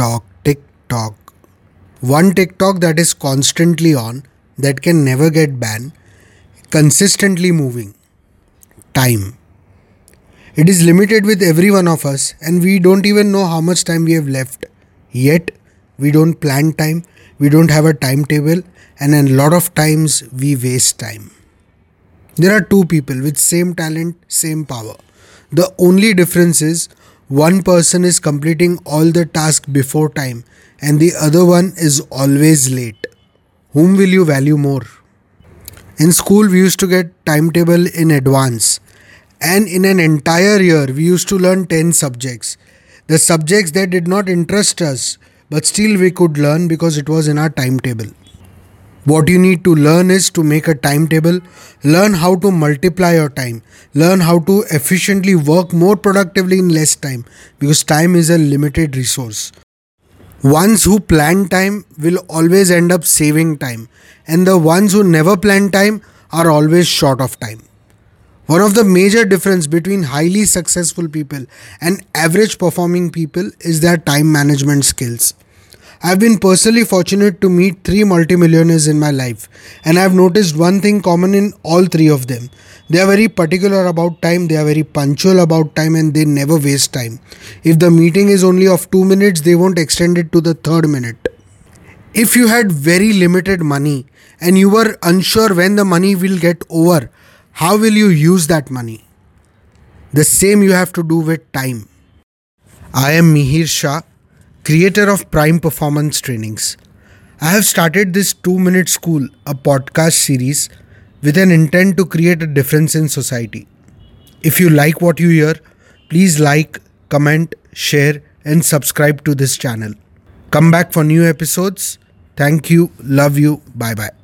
TikTok, TikTok. One TikTok that is constantly on, that can never get banned, consistently moving. Time. It is limited with every one of us, and we don't even know how much time we have left. Yet, we don't plan time, we don't have a timetable, and a lot of times we waste time. There are two people with same talent, same power. The only difference is one person is completing all the tasks before time and the other one is always late. Whom will you value more? In school, we used to get timetable in advance, and in an entire year, we used to learn 10 subjects. The subjects that did not interest us, but still we could learn because it was in our timetable. What you need to learn is to make a timetable, learn how to multiply your time, learn how to efficiently work more productively in less time because time is a limited resource. Ones who plan time will always end up saving time, and the ones who never plan time are always short of time. One of the major difference between highly successful people and average performing people is their time management skills. I've been personally fortunate to meet three multimillionaires in my life, and I've noticed one thing common in all three of them. They are very particular about time, they are very punctual about time, and they never waste time. If the meeting is only of two minutes, they won't extend it to the third minute. If you had very limited money and you were unsure when the money will get over, how will you use that money? The same you have to do with time. I am Mihir Shah creator of Prime Performance Trainings. I have started this 2 Minute School, a podcast series with an intent to create a difference in society. If you like what you hear, please like, comment, share, and subscribe to this channel. Come back for new episodes. Thank you, love you, bye bye.